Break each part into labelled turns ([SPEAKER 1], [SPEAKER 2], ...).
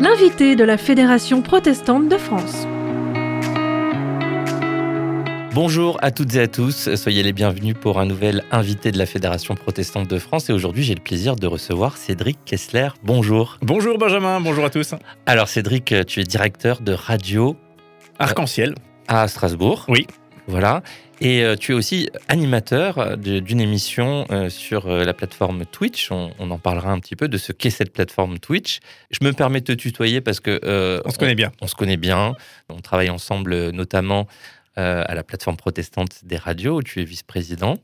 [SPEAKER 1] L'invité de la Fédération protestante de France.
[SPEAKER 2] Bonjour à toutes et à tous, soyez les bienvenus pour un nouvel invité de la Fédération protestante de France. Et aujourd'hui, j'ai le plaisir de recevoir Cédric Kessler. Bonjour.
[SPEAKER 3] Bonjour Benjamin, bonjour à tous.
[SPEAKER 2] Alors Cédric, tu es directeur de radio
[SPEAKER 3] Arc-en-ciel.
[SPEAKER 2] à Strasbourg.
[SPEAKER 3] Oui.
[SPEAKER 2] Voilà. Et euh, tu es aussi animateur de- d'une émission euh, sur euh, la plateforme Twitch. On, on en parlera un petit peu de ce qu'est cette plateforme Twitch. Je me permets de te tutoyer parce que... euh,
[SPEAKER 3] On se connaît bien.
[SPEAKER 2] on se connaît bien. On travaille ensemble euh, notamment euh, à la plateforme protestante des radios où tu es vice-président.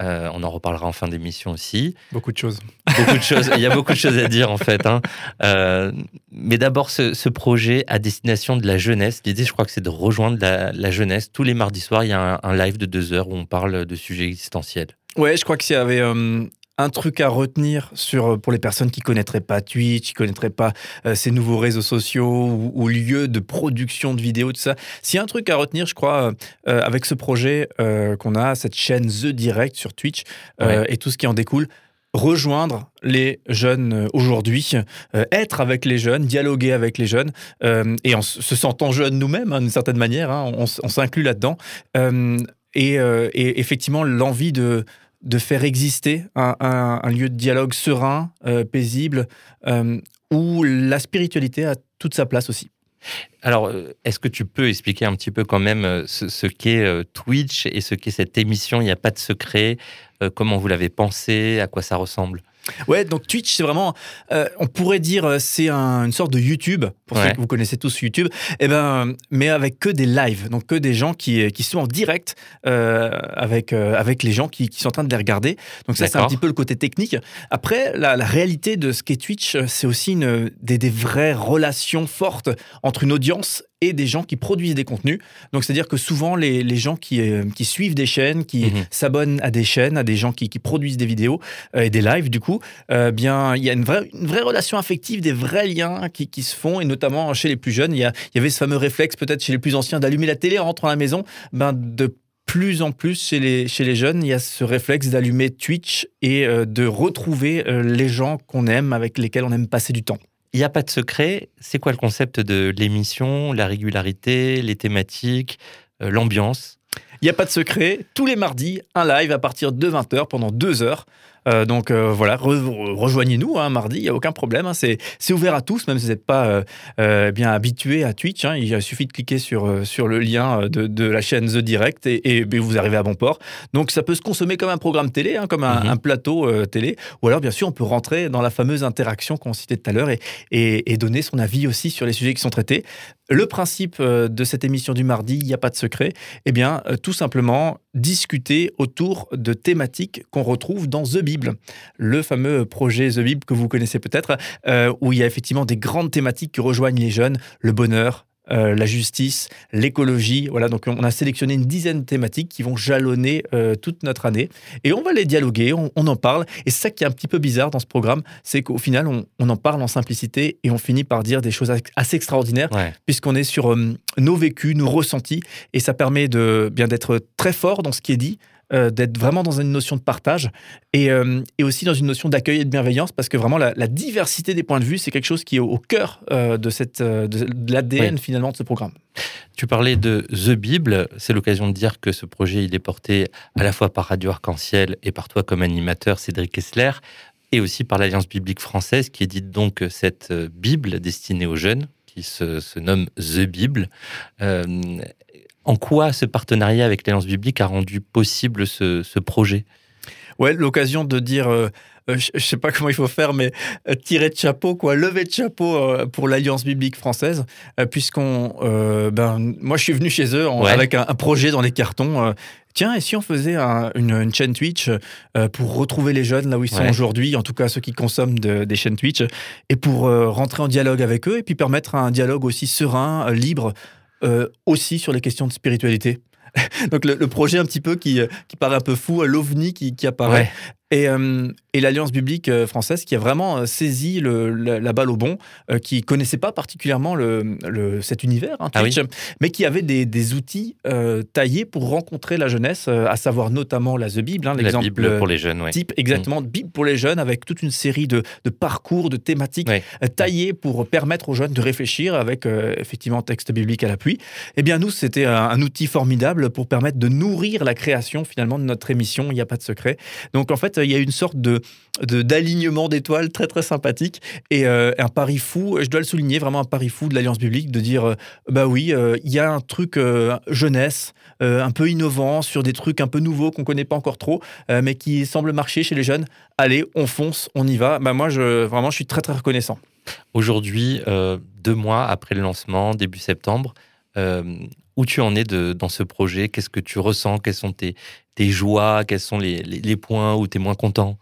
[SPEAKER 2] Euh, on en reparlera en fin d'émission aussi.
[SPEAKER 3] Beaucoup de choses.
[SPEAKER 2] Beaucoup de choses. Il y a beaucoup de choses à dire en fait. hein. Euh, mais d'abord, ce, ce projet à destination de la jeunesse. L'idée, je crois que c'est de rejoindre la, la jeunesse. Tous les mardis soirs, il y a un, un live de deux heures où on parle de sujets existentiels.
[SPEAKER 3] Ouais, je crois que s'il y avait euh, un truc à retenir sur, euh, pour les personnes qui connaîtraient pas Twitch, qui connaîtraient pas euh, ces nouveaux réseaux sociaux ou, ou lieux de production de vidéos, tout ça, s'il y a un truc à retenir, je crois, euh, avec ce projet euh, qu'on a, cette chaîne The Direct sur Twitch et tout ce qui en découle, rejoindre les jeunes aujourd'hui, euh, être avec les jeunes, dialoguer avec les jeunes, euh, et en se se sentant jeunes nous-mêmes, hein, d'une certaine manière, hein, on, s'inclut là-dedans. Euh, et, et effectivement, l'envie de, de faire exister un, lieu de dialogue serein, euh, paisible, euh, où la spiritualité a toute sa place aussi.
[SPEAKER 2] Alors, euh, est-ce que tu peux expliquer un petit peu quand même ce, qu'est Twitch et ce qu'est cette émission? Il n'y a pas de secret. Comment vous l'avez pensé? À quoi ça ressemble?
[SPEAKER 3] Ouais, donc Twitch, c'est vraiment, euh, on pourrait dire, euh, c'est un- une sorte de YouTube, pour
[SPEAKER 2] Ouais.
[SPEAKER 3] ceux que vous connaissez tous YouTube, eh ben, mais avec que des lives, donc que des gens qui, qui sont en direct euh, avec, euh, avec les gens qui, qui sont en train de les regarder. Donc ça, c'est un petit peu le côté technique. Après, la, la réalité de ce qu'est Twitch, c'est aussi une, des, des vraies relations fortes entre une audience et des gens qui produisent des contenus. Donc, c'est-à-dire que souvent, les, les gens qui, euh, qui suivent des chaînes, qui
[SPEAKER 2] Mhm.
[SPEAKER 3] s'abonnent à des chaînes, à des gens qui, qui produisent des vidéos euh, et des lives, du coup, euh, bien, il y a une vraie, une vraie relation affective, des vrais liens qui, qui se font, et notamment chez les plus jeunes. Il y, a- il y avait ce fameux réflexe, peut-être chez les plus anciens, d'allumer la télé en rentrant à la maison. Ben, de plus en plus chez les, chez les jeunes, il y a ce réflexe d'allumer Twitch et de retrouver les gens qu'on aime, avec lesquels on aime passer du temps.
[SPEAKER 2] Il n'y a pas de secret. C'est quoi le concept de l'émission La régularité, les thématiques, euh, l'ambiance?
[SPEAKER 3] Il n'y a pas de secret. Tous les mardis, un live à partir de 20h pendant deux heures. Euh, donc euh, voilà, re- rejoignez-nous hein, mardi, il n'y a aucun problème. hein. c'est ouvert à tous, même si vous n'êtes pas euh, bien habitué à Twitch. hein. il suffit de cliquer sur, sur le lien de, de la chaîne The Direct et, et, ben, vous arrivez à bon port. Donc ça peut se consommer comme un programme télé, hein, comme un,
[SPEAKER 2] Mhm.
[SPEAKER 3] un plateau télé. Ou alors, bien sûr, on peut rentrer dans la fameuse interaction qu'on citait tout à l'heure et, et, et donner son avis aussi sur les sujets qui sont traités. Le principe de cette émission du mardi, il n'y a pas de secret. Eh bien, tout simplement discuter autour de thématiques qu'on retrouve dans The Bible, le fameux projet The Bible que vous connaissez peut-être, euh, où il y a effectivement des grandes thématiques qui rejoignent les jeunes, le bonheur. euh, la justice, l'écologie, voilà. Donc on a sélectionné une dizaine de thématiques qui vont jalonner euh, toute notre année et on va les dialoguer, on, on en parle. Et c'est ça qui est un petit peu bizarre dans ce programme, c'est qu'au final on, on en parle en simplicité et on finit par dire des choses assez extraordinaires
[SPEAKER 2] Ouais.
[SPEAKER 3] puisqu'on est sur euh, nos vécus, nos ressentis, et ça permet de bien d'être très fort dans ce qui est dit, euh, d'être vraiment dans une notion de partage et, euh, et aussi dans une notion d'accueil et de bienveillance, parce que vraiment la, la diversité des points de vue, c'est quelque chose qui est au, au cœur euh, de, cette, de, de l'ADN finalement de ce programme.
[SPEAKER 2] Tu parlais de The Bible. C'est l'occasion de dire que ce projet, il est porté à la fois par Radio Arc-en-Ciel et par toi comme animateur, Cédric Kessler, et aussi par l'Alliance biblique française qui édite donc cette Bible destinée aux jeunes, qui se, se nomme The Bible. Euh, en quoi ce partenariat avec l'Alliance biblique a rendu possible ce, ce projet?
[SPEAKER 3] Ouais, l'occasion de dire, euh, euh, je je sais pas comment il faut faire, mais euh, tirer de chapeau, quoi, lever de chapeau pour l'Alliance biblique française, puisqu'on, ben, moi je suis venu chez eux en-
[SPEAKER 2] Ouais.
[SPEAKER 3] avec un, un projet dans les cartons. Tiens, et si on faisait un- une, une chaîne Twitch pour retrouver les jeunes là où ils sont
[SPEAKER 2] Ouais.
[SPEAKER 3] aujourd'hui, en tout cas ceux qui consomment de- des chaînes Twitch, et pour rentrer en dialogue avec eux, et puis permettre un dialogue aussi serein, libre, euh, aussi sur les questions de spiritualité. Donc le, projet un petit peu qui, euh, qui paraît un peu fou, euh, l'ovni qui, qui apparaît. Et, euh, et l'Alliance biblique euh, française qui a vraiment euh, saisi le, la, balle au bon, euh, qui connaissait pas particulièrement le, le cet univers, hein,
[SPEAKER 2] Ah oui.
[SPEAKER 3] Mais qui avait des, des outils euh, taillés pour rencontrer la jeunesse, à savoir notamment la The Bible, hein,
[SPEAKER 2] La
[SPEAKER 3] l'exemple
[SPEAKER 2] Bible pour les jeunes, ouais.
[SPEAKER 3] type exactement de Bible pour les jeunes, avec toute une série de, de parcours, de thématiques
[SPEAKER 2] Ouais.
[SPEAKER 3] taillées pour permettre aux jeunes de réfléchir avec effectivement texte biblique à l'appui. Eh bien, nous, c'était un, un outil formidable pour permettre de nourrir la création finalement de notre émission. Il n'y a pas de secret. Donc, en fait, il y a une sorte de d'alignement d'étoiles très très sympathique et euh, un pari fou, je dois le souligner, vraiment un pari fou de l'Alliance biblique de dire euh, bah oui, euh, il y a un truc euh, jeunesse, euh, un peu innovant sur des trucs un peu nouveaux qu'on connaît pas encore trop, euh, mais qui semblent marcher chez les jeunes. Allez, on fonce, on y va. Bah moi, je, vraiment, je suis très très reconnaissant.
[SPEAKER 2] Aujourd'hui, euh, deux mois après le lancement, début septembre, euh, où tu en es de, dans ce projet? Qu'est-ce que tu ressens? Quelles sont tes, tes joies? Quels sont les, les- les points où tu es moins content?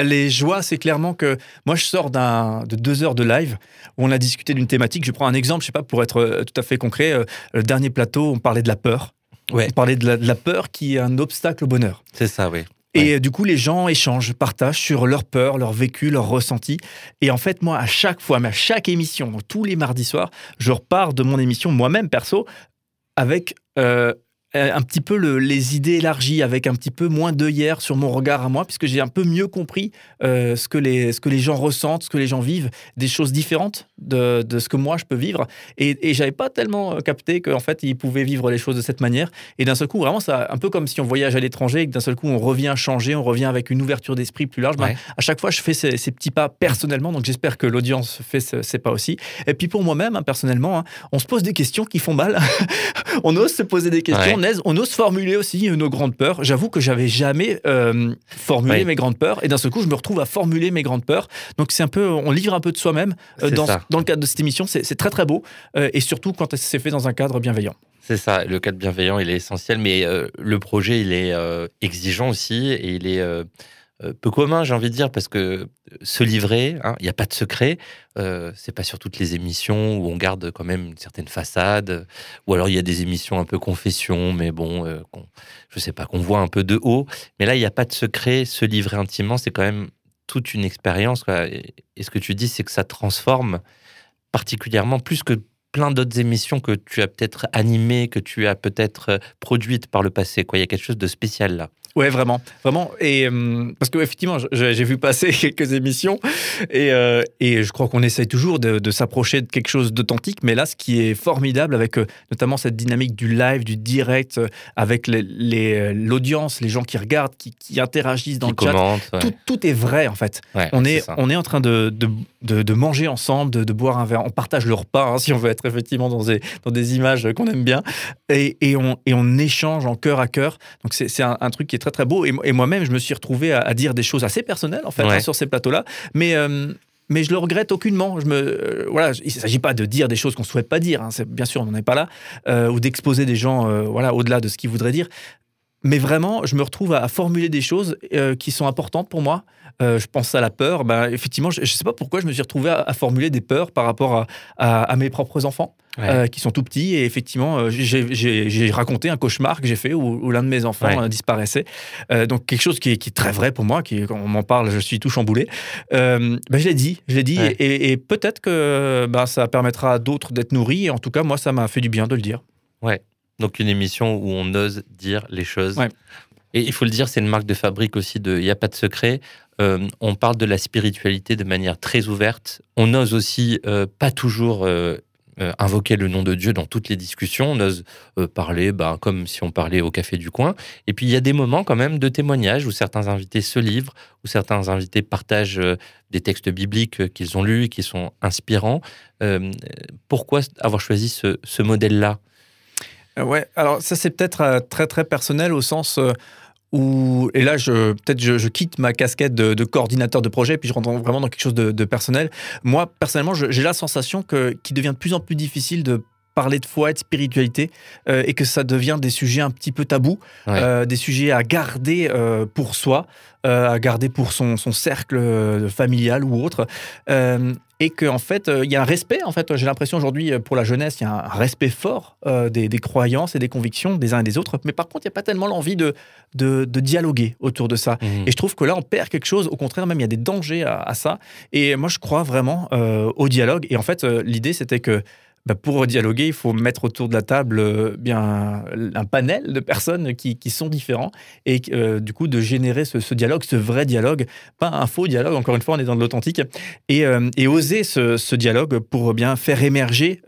[SPEAKER 3] Les joies, c'est clairement que moi, je sors d'un de deux heures de live où on a discuté d'une thématique. Je prends un exemple, je sais pas, pour être euh, tout à fait concret. euh, le dernier plateau, on parlait de la peur.
[SPEAKER 2] Ouais.
[SPEAKER 3] On parlait de la, de la peur qui est un obstacle au bonheur.
[SPEAKER 2] C'est ça, oui.
[SPEAKER 3] Et euh, du coup, les gens échangent, partagent sur leur peur, leur vécu, leur ressenti. Et en fait, moi, à chaque fois, mais à chaque émission, tous les mardis soirs, je repars de mon émission moi-même perso avec euh, un petit peu le- les idées élargies, avec un petit peu moins d'œillères sur mon regard à moi, puisque j'ai un peu mieux compris euh, ce, que les, ce que les gens ressentent, ce que les gens vivent, des choses différentes de, de ce que moi je peux vivre. Et, et j'avais pas tellement euh, capté qu'en fait, ils pouvaient vivre les choses de cette manière. Et d'un seul coup, vraiment, ça, un peu comme si on voyage à l'étranger et que d'un seul coup, on revient changer, on revient avec une ouverture d'esprit plus large. Ben, à chaque fois, je fais ces, ces petits pas personnellement, donc j'espère que l'audience fait ce- ces pas aussi. Et puis pour moi-même, hein, personnellement, hein, on se pose des questions qui font mal. on ose se poser des questions,
[SPEAKER 2] Ouais.
[SPEAKER 3] On, ose, on ose formuler aussi nos grandes peurs. J'avoue que j'avais jamais euh, formulé mes grandes peurs, et d'un seul coup, je me retrouve à formuler mes grandes peurs. Donc c'est un peu, on livre un peu de soi-même euh, dans, le cadre de cette émission. C'est très très beau, euh, et surtout quand c'est fait dans un cadre bienveillant.
[SPEAKER 2] C'est ça, le cadre bienveillant, il est essentiel, mais le projet, il est exigeant aussi, et il est peu commun, j'ai envie de dire, parce que se livrer, hein, il n'y a pas de secret, euh, c'est pas sur toutes les émissions où on garde quand même une certaine façade, ou alors il y a des émissions un peu confession, mais bon, euh, je sais pas, qu'on voit un peu de haut, mais là, il n'y a pas de secret, se livrer intimement, c'est quand même toute une expérience. Et, ce que tu dis, c'est que ça transforme particulièrement plus que plein d'autres émissions que tu as peut-être animées, que tu as peut-être euh, produites par le passé. Il y a quelque chose de spécial là.
[SPEAKER 3] Ouais, vraiment, vraiment. Et euh, parce que effectivement, j'ai vu passer quelques émissions et, euh, et je crois qu'on essaye toujours de, de s'approcher de quelque chose d'authentique. Mais là, ce qui est formidable avec euh, notamment cette dynamique du live, du direct, avec les- les- l'audience, les, gens qui regardent, qui, qui interagissent dans
[SPEAKER 2] qui
[SPEAKER 3] le chat,
[SPEAKER 2] ouais.
[SPEAKER 3] tout, tout est vrai en fait.
[SPEAKER 2] Ouais,
[SPEAKER 3] On est, on est en train de, de, de- manger ensemble, de, boire un verre. On partage le repas, hein, si on veut être effectivement dans des, dans des images qu'on aime bien. Et, et on, et on échange en cœur à cœur. Donc c'est c'est un, un truc qui est très très beau. Et, mo- et moi-même, je me suis retrouvé à, à dire des choses assez personnelles en fait
[SPEAKER 2] Ouais.
[SPEAKER 3] hein, sur ces plateaux-là. Mais euh, mais je le regrette aucunement. Je me, euh, voilà, il ne s'agit pas de dire des choses qu'on ne souhaite pas dire. hein. Bien sûr, on n'en est pas là, euh, ou d'exposer des gens, euh, voilà, au-delà de ce qu'ils voudraient dire. Mais vraiment, je me retrouve à, à formuler des choses euh, qui sont importantes pour moi. Euh, je pense à la peur. Ben, effectivement, je ne sais pas pourquoi je me suis retrouvé à, à formuler des peurs par rapport à, à- à mes propres enfants
[SPEAKER 2] Ouais.
[SPEAKER 3] euh, qui sont tout petits. Et effectivement, j'ai- raconté un cauchemar que j'ai fait où, où l'un de mes enfants
[SPEAKER 2] Ouais.
[SPEAKER 3] disparaissait. Donc quelque chose qui est, qui est très vrai pour moi. Qui, quand on m'en parle, je suis tout chamboulé. Ben, je l'ai dit, je l'ai dit.
[SPEAKER 2] Ouais.
[SPEAKER 3] Et, et peut-être que ben, ça permettra à d'autres d'être nourris. Et en tout cas, moi, ça m'a fait du bien de le dire.
[SPEAKER 2] Donc une émission où on ose dire les choses.
[SPEAKER 3] Ouais.
[SPEAKER 2] Et il faut le dire, c'est une marque de fabrique aussi de Il n'y a pas de secret. Euh, on parle de la spiritualité de manière très ouverte. On ose aussi euh, pas toujours euh, invoquer le nom de Dieu dans toutes les discussions. On ose parler bah, comme si on parlait au café du coin. Et puis il y a des moments quand même de témoignages où certains invités se livrent, où certains invités partagent des textes bibliques qu'ils ont lus, qui sont inspirants. Pourquoi avoir choisi ce, ce modèle-là?
[SPEAKER 3] Ouais, alors ça c'est peut-être euh, très très personnel au sens euh, où, et là je peut-être je, quitte ma casquette de, coordinateur de projet puis je rentre vraiment dans quelque chose de, de personnel. Moi personnellement j'ai la sensation que qu'il devient de plus en plus difficile de parler de foi et de spiritualité euh, et que ça devient des sujets un petit peu tabous,
[SPEAKER 2] Ouais.
[SPEAKER 3] euh, des sujets à garder euh, pour soi, à garder pour son, son cercle familial ou autre. Et qu'en fait, il y a un respect, en fait, j'ai l'impression aujourd'hui, pour la jeunesse, il y a un respect fort des, des croyances et des convictions des uns et des autres. Mais par contre, il n'y a pas tellement l'envie de, de, de dialoguer autour de ça.
[SPEAKER 2] Mhm.
[SPEAKER 3] Et je trouve que là, on perd quelque chose. Au contraire, même, il y a des dangers à, à ça. Et moi, je crois vraiment au dialogue. Et en fait, l'idée, c'était que bah, pour dialoguer, il faut mettre autour de la table euh, bien un panel de personnes qui, qui sont différents et euh, du coup de générer ce, ce dialogue, ce vrai dialogue, pas un faux dialogue. Encore une fois, on est dans de l'authentique et, euh, et oser ce, ce dialogue pour bien faire émerger,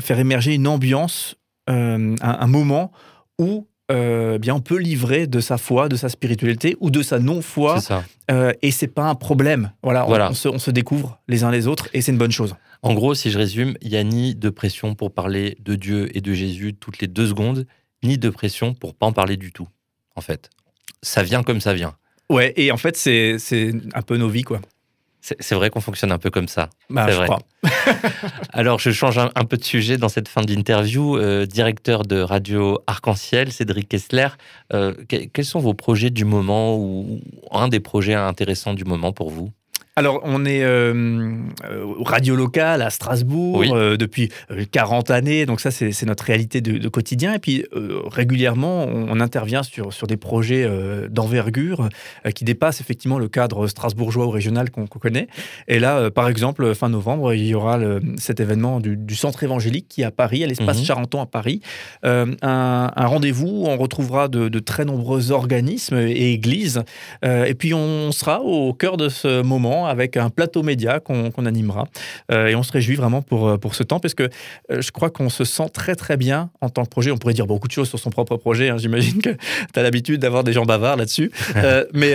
[SPEAKER 3] faire émerger une ambiance, un, un moment où bien on peut livrer de sa foi, de sa spiritualité ou de sa
[SPEAKER 2] ça.
[SPEAKER 3] euh, et c'est pas un problème. Voilà, on-
[SPEAKER 2] Voilà.
[SPEAKER 3] On, se, on se découvre les uns les autres et c'est une bonne chose.
[SPEAKER 2] En gros, si je résume, il n'y a ni de pression pour parler de Dieu et de Jésus toutes les deux secondes, ni de pression pour pas en parler du tout, en fait. Ça vient comme ça vient.
[SPEAKER 3] Ouais, et en fait, c'est c'est un peu nos vies, quoi.
[SPEAKER 2] C'est vrai qu'on fonctionne un peu comme ça.
[SPEAKER 3] Bah,
[SPEAKER 2] C'est
[SPEAKER 3] je
[SPEAKER 2] vrai.
[SPEAKER 3] crois.
[SPEAKER 2] Alors, je change un, un peu de sujet dans cette fin d'interview. Euh, directeur de Radio Arc-en-Ciel, Cédric Kessler, euh, que- quels sont vos projets du moment ou un des projets intéressants du moment pour vous?
[SPEAKER 3] Alors, on est euh, euh, radio locale à Strasbourg
[SPEAKER 2] Oui.
[SPEAKER 3] euh, depuis euh, 40 années, donc ça, c'est notre réalité de, de quotidien. Et puis, euh, régulièrement, on, on intervient sur, sur des projets d'envergure qui dépassent effectivement le cadre strasbourgeois ou régional qu'on connaît. Et là, par exemple, fin novembre, il y aura le- cet événement du, du centre évangélique qui est à Paris, à l'espace
[SPEAKER 2] Mhm.
[SPEAKER 3] Charenton à Paris. Un, un rendez-vous où on retrouvera de, de très nombreux organismes et églises. Et puis, on sera au cœur de ce moment avec un plateau média qu'on animera. Euh, et on se réjouit vraiment pour, euh, pour ce temps parce que euh, je crois qu'on se sent très, très bien en tant que projet. On pourrait dire beaucoup de choses sur son propre projet. hein. J'imagine que tu as l'habitude d'avoir des gens bavards là-dessus. Mais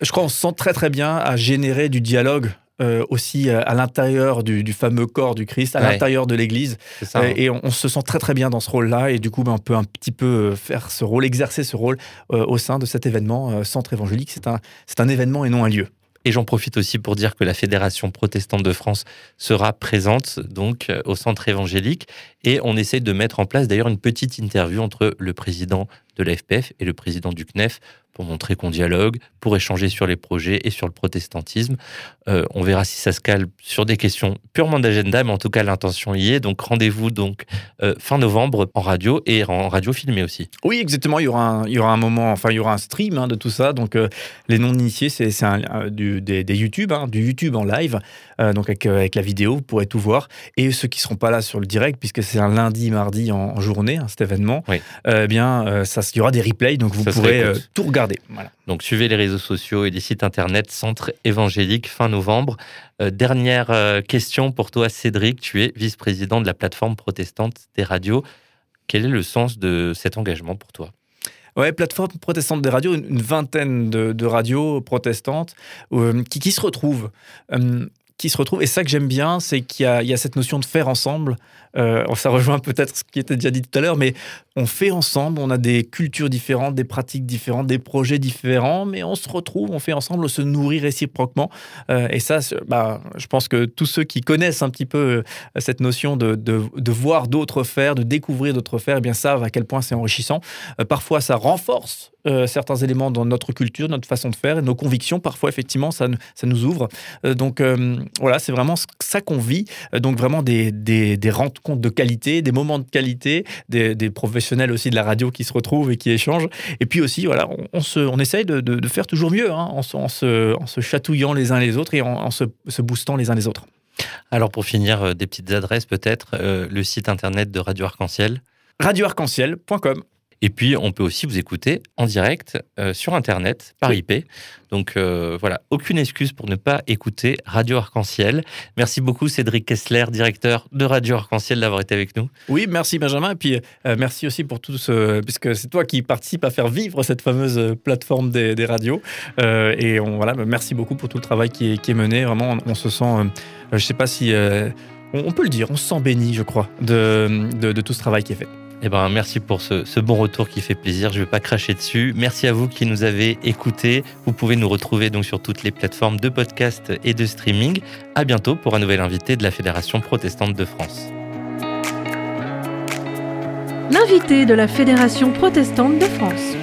[SPEAKER 3] je crois qu'on se sent très, très bien à générer du dialogue. euh, aussi à l'intérieur du, du fameux corps du Christ, à
[SPEAKER 2] Ouais.
[SPEAKER 3] l'intérieur de l'Église. Euh,
[SPEAKER 2] hein
[SPEAKER 3] et on, on se sent très très bien dans ce rôle-là. Et du coup, ben, on peut un petit peu faire ce rôle, exercer ce rôle euh, au sein de cet événement Centre évangélique. C'est un, c'est un événement et non un lieu.
[SPEAKER 2] Et j'en profite aussi pour dire que la Fédération protestante de France sera présente donc euh, au centre évangélique. Et on essaie de mettre en place d'ailleurs une petite interview entre le président de la FPF et le président du CNEF pour montrer qu'on dialogue, pour échanger sur les projets et sur le protestantisme. Euh, on verra si ça se cale sur des questions purement d'agenda, mais en tout cas l'intention y est. Donc rendez-vous donc euh, fin novembre en radio et en radio filmée aussi.
[SPEAKER 3] Oui, exactement. Il y aura un, il y aura un moment, enfin, il y aura un stream hein, de tout ça. Donc, euh, les non-initiés, c'est des, des YouTube, hein, du YouTube en live, donc avec, avec la vidéo, vous pourrez tout voir. Et ceux qui seront pas là sur le direct, puisque c'est un lundi, mardi en, en journée, hein, cet événement,
[SPEAKER 2] Oui.
[SPEAKER 3] eh bien, euh, ça, il y aura des replays, donc vous
[SPEAKER 2] Ça
[SPEAKER 3] pourrez euh, tout regarder. Voilà.
[SPEAKER 2] Donc suivez les réseaux sociaux et les sites internet Centre évangélique fin novembre. Euh, dernière euh, question pour toi Cédric, tu es vice-président de la plateforme protestante des radios. Quel est le sens de cet engagement pour toi?
[SPEAKER 3] Ouais, plateforme protestante des radios, une une vingtaine de, de radios protestantes euh, qui, qui se retrouvent. Euh, qui se retrouvent. Et ça que j'aime bien, c'est qu'il y, a- cette notion de faire ensemble. Euh, ça rejoint peut-être ce qui était déjà dit tout à l'heure, mais on fait ensemble, on a des cultures différentes, des pratiques différentes, des projets différents, mais on se retrouve, on fait ensemble, on se nourrit réciproquement. Euh, et ça, bah, je pense que tous ceux qui connaissent un petit peu euh, cette notion de, voir d'autres faire, de découvrir d'autres faire, eh bien savent à quel point c'est enrichissant. Parfois, ça renforce euh, certains éléments dans notre culture, notre façon de faire et nos convictions. Parfois, effectivement, ça, nous- ça nous ouvre. Euh, donc, euh, voilà, c'est vraiment ça qu'on vit. Donc, vraiment des, des, des rencontres de qualité, des moments de qualité, des, des professionnels aussi de la radio qui se retrouvent et qui échangent. Et puis aussi, voilà, on, on se, on essaye de, de- de faire toujours mieux hein, en, se, en, se, en se chatouillant les uns les autres et en, en se, se boostant les uns les autres.
[SPEAKER 2] Alors pour finir, des petites adresses peut-être, euh, le site internet de Radio Arc-en-Ciel.
[SPEAKER 3] radioarc-en-ciel.com
[SPEAKER 2] Et puis on peut aussi vous écouter en direct euh, sur internet par IP. Donc euh, voilà, aucune excuse pour ne pas écouter Radio Arc-en-Ciel. Merci beaucoup Cédric Kessler, directeur de Radio Arc-en-Ciel, d'avoir été avec nous.
[SPEAKER 3] Oui, merci Benjamin. Et puis euh, merci aussi pour tout ce. Puisque c'est toi qui participe à faire vivre cette fameuse plateforme des, des radios. Et on, voilà, merci beaucoup pour tout le travail qui est, qui est mené. Vraiment, on, on se sent. je sais pas si. on, on peut le dire, on se sent béni, je crois, de, de, de tout ce travail qui est fait.
[SPEAKER 2] Eh ben, merci pour ce, ce, bon retour qui fait plaisir. Je ne vais pas cracher dessus. Merci à vous qui nous avez écoutés. Vous pouvez nous retrouver donc sur toutes les plateformes de podcast et de streaming. À bientôt pour un nouvel invité de la Fédération protestante de France.
[SPEAKER 1] L'invité de la Fédération protestante de France.